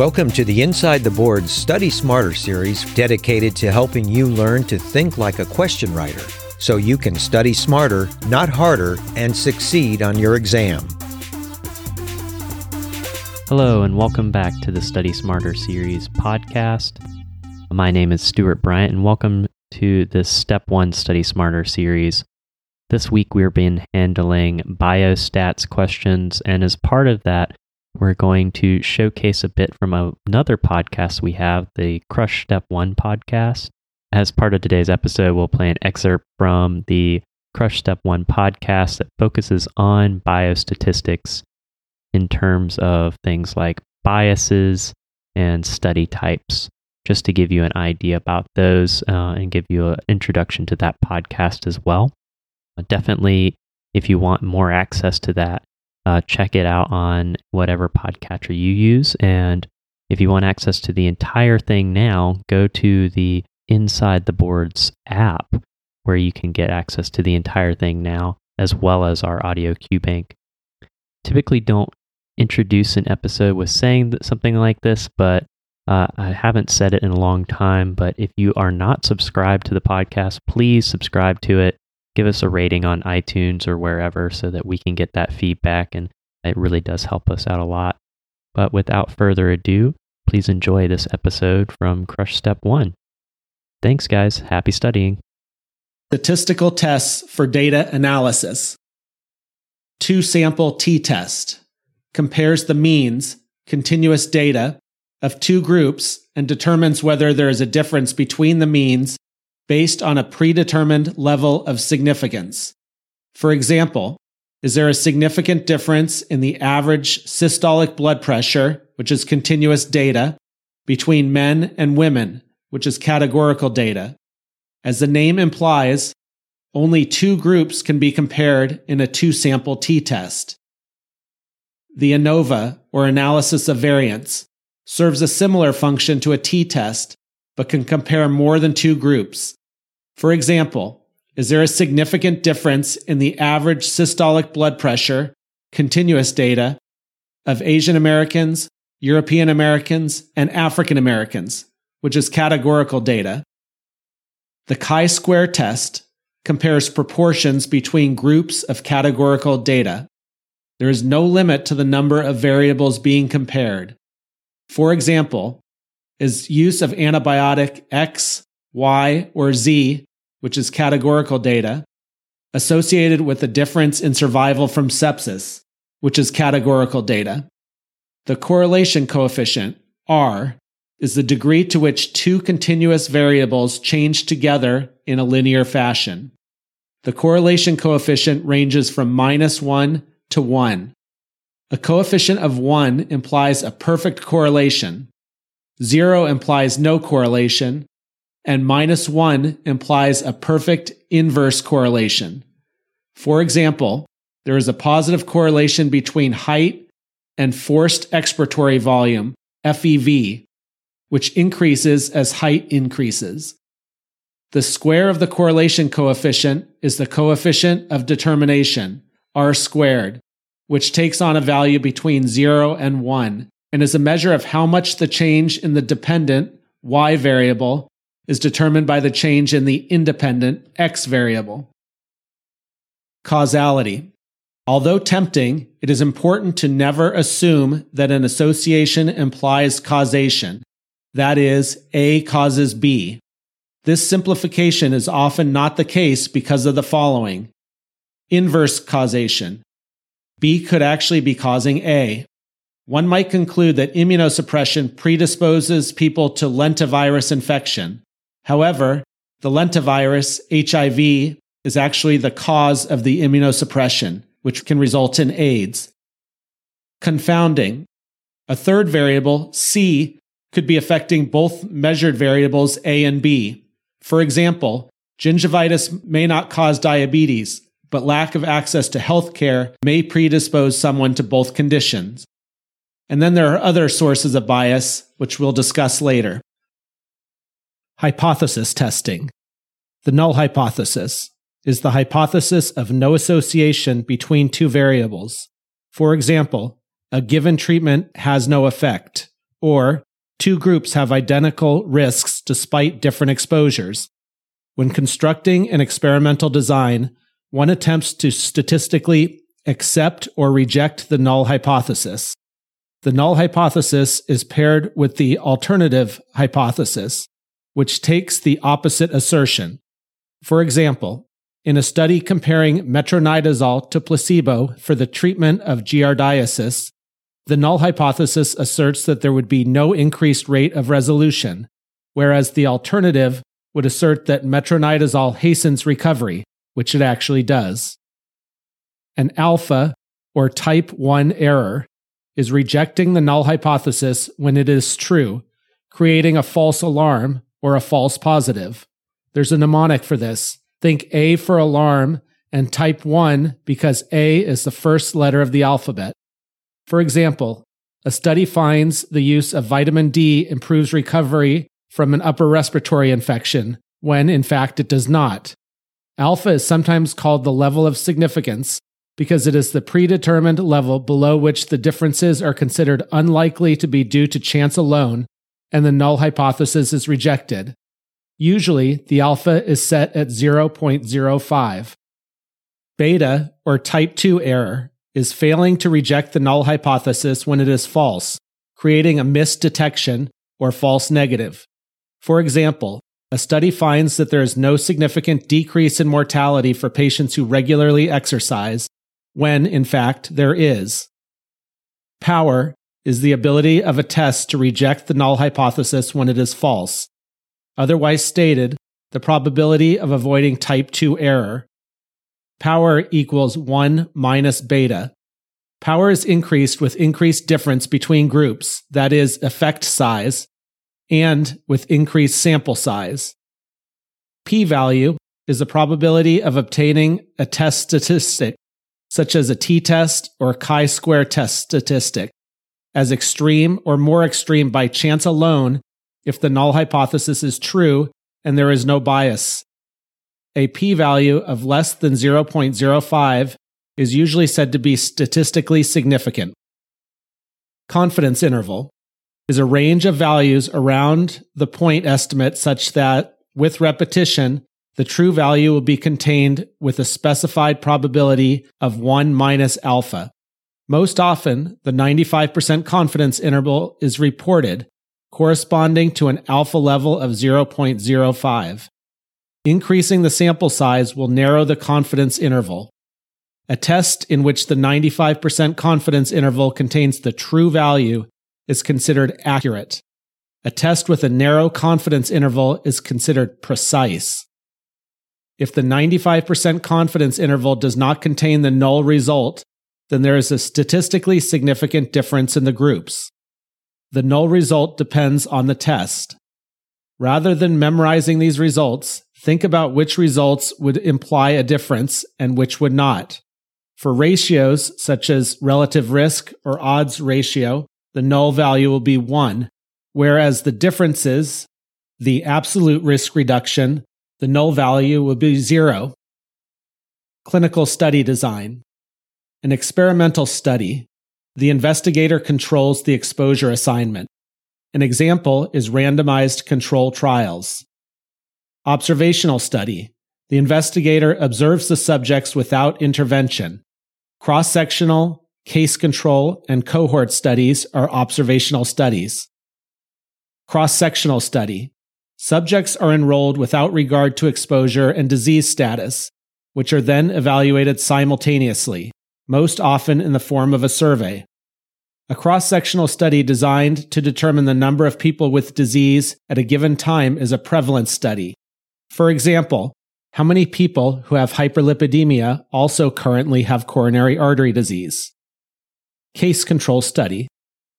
Welcome to the Inside the Board Study Smarter series dedicated to helping you learn to think like a question writer so you can study smarter, not harder, and succeed on your exam. Hello, and welcome back to the Study Smarter series podcast. My name is Stuart Bryant, and welcome to this Step 1 Study Smarter series. This week we've been handling biostats questions, and as part of that, we're going to showcase a bit from another podcast we have, the Crush Step 1 podcast. As part of today's episode, we'll play an excerpt from the Crush Step 1 podcast that focuses on biostatistics in terms of things like biases and study types, just to give you an idea about those uh, and give you an introduction to that podcast as well. Definitely, if you want more access to that, uh, check it out on whatever podcatcher you use. And if you want access to the entire thing now, go to the Inside the Boards app where you can get access to the entire thing now, as well as our audio cue bank. Typically, don't introduce an episode with saying something like this, but uh, I haven't said it in a long time. But if you are not subscribed to the podcast, please subscribe to it give us a rating on iTunes or wherever so that we can get that feedback. And it really does help us out a lot. But without further ado, please enjoy this episode from Crush Step 1. Thanks, guys. Happy studying. Statistical tests for data analysis. Two sample t test compares the means, continuous data, of two groups and determines whether there is a difference between the means based on a predetermined level of significance. For example, is there a significant difference in the average systolic blood pressure, which is continuous data, between men and women, which is categorical data? As the name implies, only two groups can be compared in a two sample t test. The ANOVA, or analysis of variance, serves a similar function to a t test, but can compare more than two groups. For example, is there a significant difference in the average systolic blood pressure, continuous data, of Asian Americans, European Americans, and African Americans, which is categorical data? The chi square test compares proportions between groups of categorical data. There is no limit to the number of variables being compared. For example, is use of antibiotic X, Y, or Z which is categorical data, associated with a difference in survival from sepsis, which is categorical data. The correlation coefficient, R, is the degree to which two continuous variables change together in a linear fashion. The correlation coefficient ranges from minus 1 to 1. A coefficient of 1 implies a perfect correlation. 0 implies no correlation, and minus one implies a perfect inverse correlation. For example, there is a positive correlation between height and forced expiratory volume, FEV, which increases as height increases. The square of the correlation coefficient is the coefficient of determination, r squared, which takes on a value between 0 and 1 and is a measure of how much the change in the dependent, y variable, is determined by the change in the independent x variable. Causality. Although tempting, it is important to never assume that an association implies causation, that is, A causes B. This simplification is often not the case because of the following inverse causation. B could actually be causing A. One might conclude that immunosuppression predisposes people to lentivirus infection. However, the lentivirus, HIV, is actually the cause of the immunosuppression, which can result in AIDS. Confounding. A third variable, C, could be affecting both measured variables A and B. For example, gingivitis may not cause diabetes, but lack of access to health care may predispose someone to both conditions. And then there are other sources of bias, which we'll discuss later. Hypothesis testing. The null hypothesis is the hypothesis of no association between two variables. For example, a given treatment has no effect, or two groups have identical risks despite different exposures. When constructing an experimental design, one attempts to statistically accept or reject the null hypothesis. The null hypothesis is paired with the alternative hypothesis, which takes the opposite assertion. For example, in a study comparing metronidazole to placebo for the treatment of giardiasis, the null hypothesis asserts that there would be no increased rate of resolution, whereas the alternative would assert that metronidazole hastens recovery, which it actually does. An alpha, or type 1 error, is rejecting the null hypothesis when it is true, creating a false alarm or a false positive. There's a mnemonic for this. Think A for alarm and type 1 because A is the first letter of the alphabet. For example, a study finds the use of vitamin D improves recovery from an upper respiratory infection, when in fact it does not. Alpha is sometimes called the level of significance because it is the predetermined level below which the differences are considered unlikely to be due to chance alone and the null hypothesis is rejected. Usually, the alpha is set at 0.05. Beta, or type 2 error, is failing to reject the null hypothesis when it is false, creating a misdetection or false negative. For example, a study finds that there is no significant decrease in mortality for patients who regularly exercise, when in fact there is. Power is the ability of a test to reject the null hypothesis when it is false, Otherwise stated, the probability of avoiding type 2 error. Power equals 1 minus beta. Power is increased with increased difference between groups, that is, effect size, and with increased sample size. P value is the probability of obtaining a test statistic, such as a t test or chi square test statistic, as extreme or more extreme by chance alone if the null hypothesis is true and there is no bias. A p value of less than 0.05 is usually said to be statistically significant. Confidence interval is a range of values around the point estimate such that, with repetition, the true value will be contained with a specified probability of 1 minus alpha. Most often, the 95% confidence interval is reported, corresponding to an alpha level of 0.05. Increasing the sample size will narrow the confidence interval. A test in which the 95% confidence interval contains the true value is considered accurate. A test with a narrow confidence interval is considered precise. If the 95% confidence interval does not contain the null result, then there is a statistically significant difference in the groups. The null result depends on the test. Rather than memorizing these results, think about which results would imply a difference and which would not. For ratios such as relative risk or odds ratio, the null value will be 1, whereas the differences, the absolute risk reduction, the null value will be 0. Clinical study design. An experimental study, the investigator controls the exposure assignment. An example is randomized control trials. Observational study. The investigator observes the subjects without intervention. Cross sectional, case control, and cohort studies are observational studies. Cross sectional study. Subjects are enrolled without regard to exposure and disease status, which are then evaluated simultaneously most often in the form of a survey. A cross sectional study designed to determine the number of people with disease at a given time is a prevalence study. For example, how many people who have hyperlipidemia also currently have coronary artery disease? Case control study.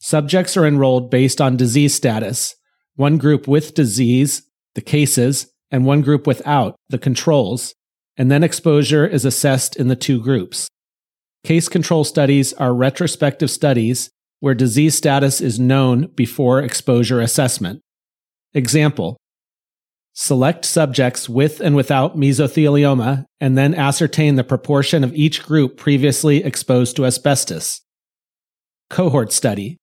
Subjects are enrolled based on disease status, one group with disease, the cases, and one group without, the controls, and then exposure is assessed in the two groups. Case control studies are retrospective studies where disease status is known before exposure assessment. Example Select subjects with and without mesothelioma and then ascertain the proportion of each group previously exposed to asbestos. Cohort study.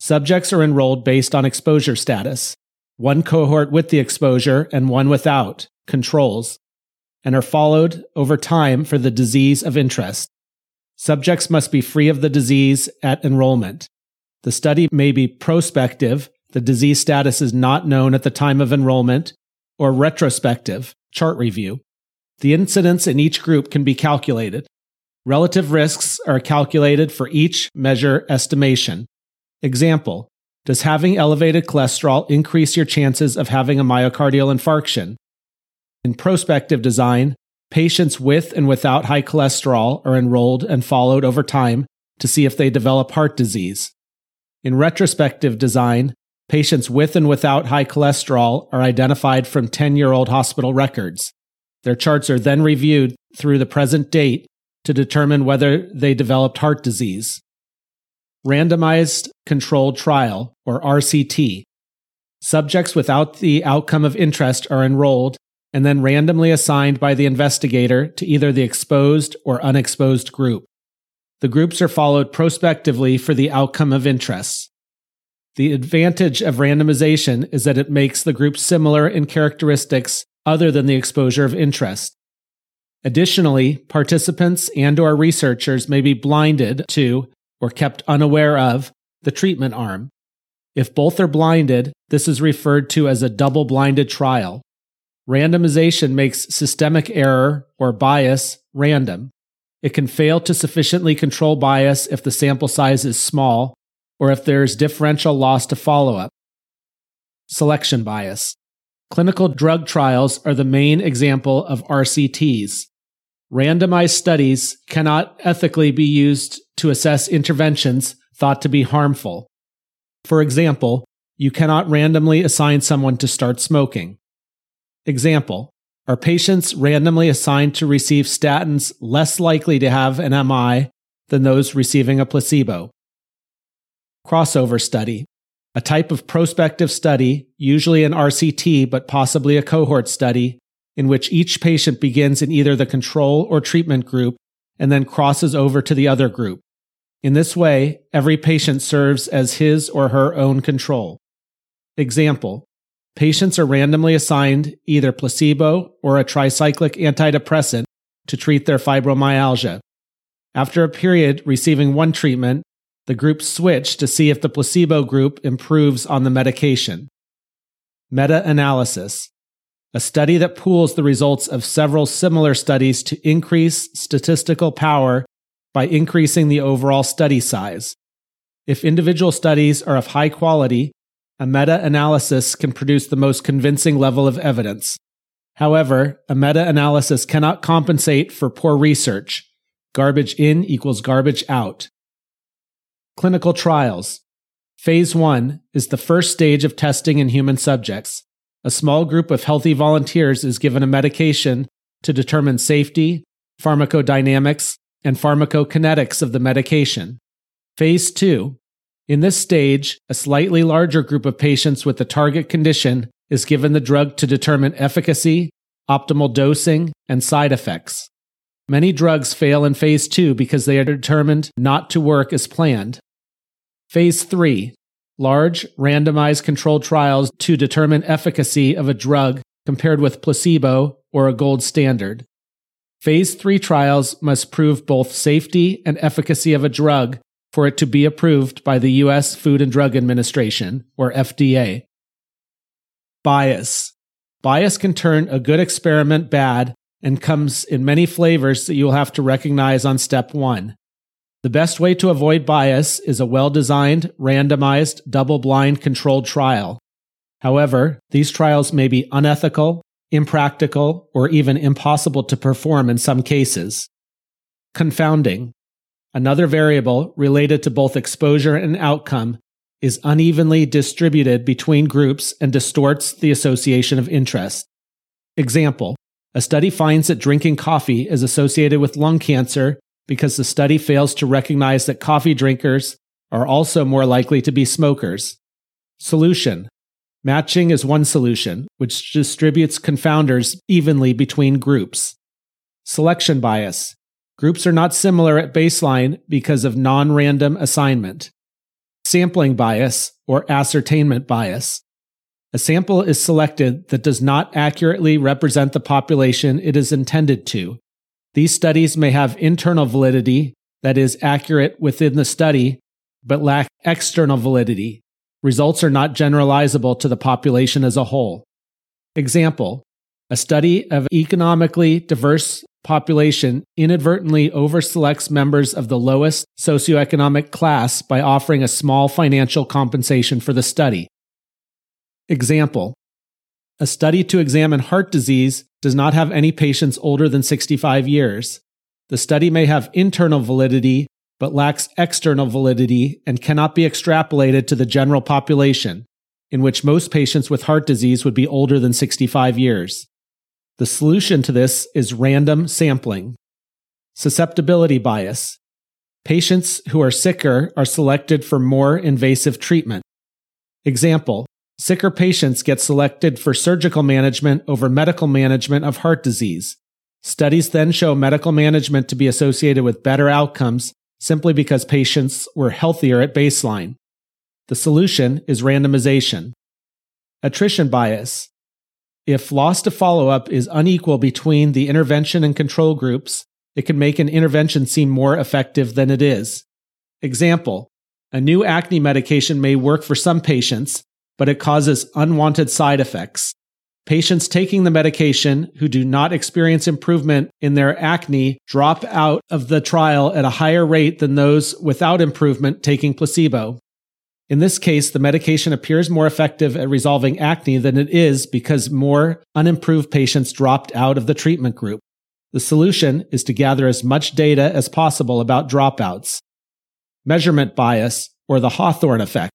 Subjects are enrolled based on exposure status, one cohort with the exposure and one without, controls, and are followed over time for the disease of interest. Subjects must be free of the disease at enrollment. The study may be prospective, the disease status is not known at the time of enrollment, or retrospective, chart review. The incidence in each group can be calculated. Relative risks are calculated for each measure estimation. Example Does having elevated cholesterol increase your chances of having a myocardial infarction? In prospective design, patients with and without high cholesterol are enrolled and followed over time to see if they develop heart disease. In retrospective design, patients with and without high cholesterol are identified from 10 year old hospital records. Their charts are then reviewed through the present date to determine whether they developed heart disease. Randomized Controlled Trial, or RCT. Subjects without the outcome of interest are enrolled and then randomly assigned by the investigator to either the exposed or unexposed group. The groups are followed prospectively for the outcome of interest. The advantage of randomization is that it makes the groups similar in characteristics other than the exposure of interest. Additionally, participants and or researchers may be blinded to or kept unaware of the treatment arm. If both are blinded, this is referred to as a double-blinded trial. Randomization makes systemic error or bias random. It can fail to sufficiently control bias if the sample size is small or if there is differential loss to follow up. Selection bias. Clinical drug trials are the main example of RCTs. Randomized studies cannot ethically be used to assess interventions thought to be harmful. For example, you cannot randomly assign someone to start smoking. Example Are patients randomly assigned to receive statins less likely to have an MI than those receiving a placebo? Crossover study. A type of prospective study, usually an RCT but possibly a cohort study, in which each patient begins in either the control or treatment group and then crosses over to the other group. In this way, every patient serves as his or her own control. Example Patients are randomly assigned either placebo or a tricyclic antidepressant to treat their fibromyalgia. After a period receiving one treatment, the groups switch to see if the placebo group improves on the medication. Meta analysis a study that pools the results of several similar studies to increase statistical power by increasing the overall study size. If individual studies are of high quality, a meta analysis can produce the most convincing level of evidence. However, a meta analysis cannot compensate for poor research. Garbage in equals garbage out. Clinical trials. Phase 1 is the first stage of testing in human subjects. A small group of healthy volunteers is given a medication to determine safety, pharmacodynamics, and pharmacokinetics of the medication. Phase 2 in this stage, a slightly larger group of patients with the target condition is given the drug to determine efficacy, optimal dosing, and side effects. Many drugs fail in phase 2 because they are determined not to work as planned. Phase 3 large randomized controlled trials to determine efficacy of a drug compared with placebo or a gold standard. Phase 3 trials must prove both safety and efficacy of a drug for it to be approved by the U.S. Food and Drug Administration, or FDA. Bias. Bias can turn a good experiment bad and comes in many flavors that you'll have to recognize on step one. The best way to avoid bias is a well designed, randomized, double blind controlled trial. However, these trials may be unethical, impractical, or even impossible to perform in some cases. Confounding. Another variable related to both exposure and outcome is unevenly distributed between groups and distorts the association of interest. Example A study finds that drinking coffee is associated with lung cancer because the study fails to recognize that coffee drinkers are also more likely to be smokers. Solution Matching is one solution, which distributes confounders evenly between groups. Selection bias Groups are not similar at baseline because of non random assignment. sampling bias or ascertainment bias. A sample is selected that does not accurately represent the population it is intended to. These studies may have internal validity, that is, accurate within the study, but lack external validity. Results are not generalizable to the population as a whole. Example A study of economically diverse population inadvertently overselects members of the lowest socioeconomic class by offering a small financial compensation for the study. Example A study to examine heart disease does not have any patients older than 65 years. The study may have internal validity, but lacks external validity and cannot be extrapolated to the general population, in which most patients with heart disease would be older than 65 years. The solution to this is random sampling. Susceptibility bias. Patients who are sicker are selected for more invasive treatment. Example Sicker patients get selected for surgical management over medical management of heart disease. Studies then show medical management to be associated with better outcomes simply because patients were healthier at baseline. The solution is randomization. Attrition bias. If loss to follow up is unequal between the intervention and control groups, it can make an intervention seem more effective than it is. Example A new acne medication may work for some patients, but it causes unwanted side effects. Patients taking the medication who do not experience improvement in their acne drop out of the trial at a higher rate than those without improvement taking placebo. In this case, the medication appears more effective at resolving acne than it is because more unimproved patients dropped out of the treatment group. The solution is to gather as much data as possible about dropouts. Measurement bias, or the Hawthorne effect.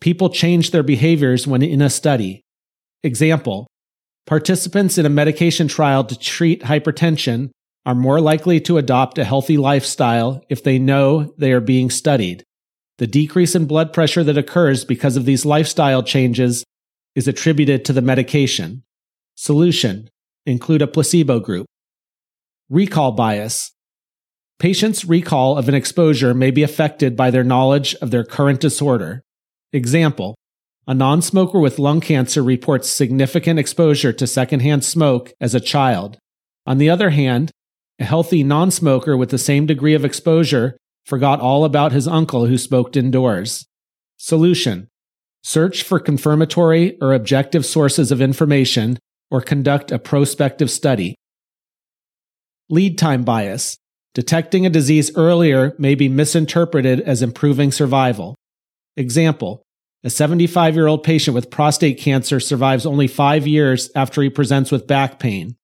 People change their behaviors when in a study. Example Participants in a medication trial to treat hypertension are more likely to adopt a healthy lifestyle if they know they are being studied. The decrease in blood pressure that occurs because of these lifestyle changes is attributed to the medication. Solution Include a placebo group. Recall bias. Patients' recall of an exposure may be affected by their knowledge of their current disorder. Example A non smoker with lung cancer reports significant exposure to secondhand smoke as a child. On the other hand, a healthy non smoker with the same degree of exposure forgot all about his uncle who smoked indoors. Solution Search for confirmatory or objective sources of information or conduct a prospective study. Lead time bias. Detecting a disease earlier may be misinterpreted as improving survival. Example a 75 year old patient with prostate cancer survives only five years after he presents with back pain.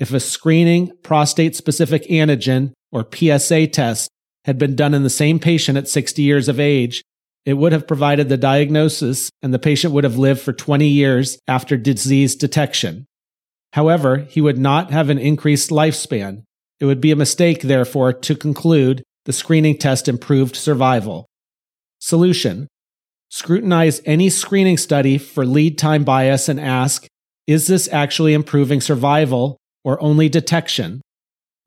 If a screening prostate specific antigen or PSA test had been done in the same patient at 60 years of age, it would have provided the diagnosis and the patient would have lived for 20 years after disease detection. However, he would not have an increased lifespan. It would be a mistake, therefore, to conclude the screening test improved survival. Solution Scrutinize any screening study for lead time bias and ask, is this actually improving survival or only detection?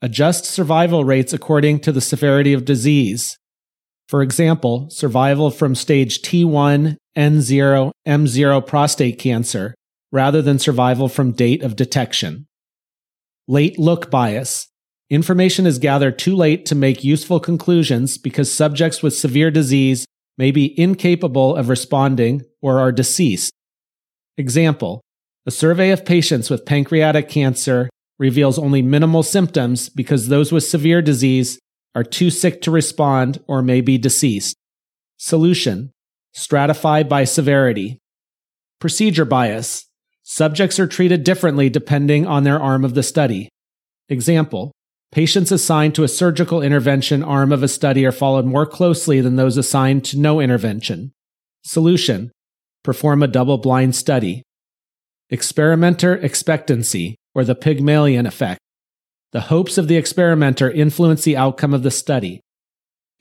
Adjust survival rates according to the severity of disease. For example, survival from stage T1, N0, M0 prostate cancer, rather than survival from date of detection. Late look bias. Information is gathered too late to make useful conclusions because subjects with severe disease may be incapable of responding or are deceased. Example A survey of patients with pancreatic cancer reveals only minimal symptoms because those with severe disease are too sick to respond or may be deceased. Solution Stratify by severity. Procedure bias. Subjects are treated differently depending on their arm of the study. Example Patients assigned to a surgical intervention arm of a study are followed more closely than those assigned to no intervention. Solution Perform a double blind study. Experimenter expectancy, or the Pygmalion effect. The hopes of the experimenter influence the outcome of the study.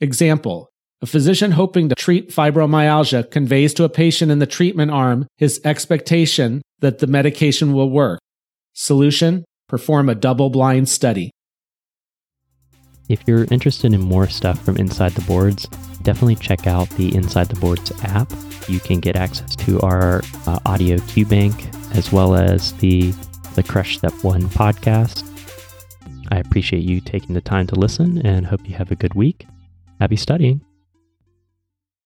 Example A physician hoping to treat fibromyalgia conveys to a patient in the treatment arm his expectation that the medication will work. Solution Perform a double blind study. if you're interested in more stuff from Inside the Boards, definitely check out the Inside the Boards app. You can get access to our uh, audio cue bank as well as the the Crush Step One podcast. I appreciate you taking the time to listen and hope you have a good week. Happy studying.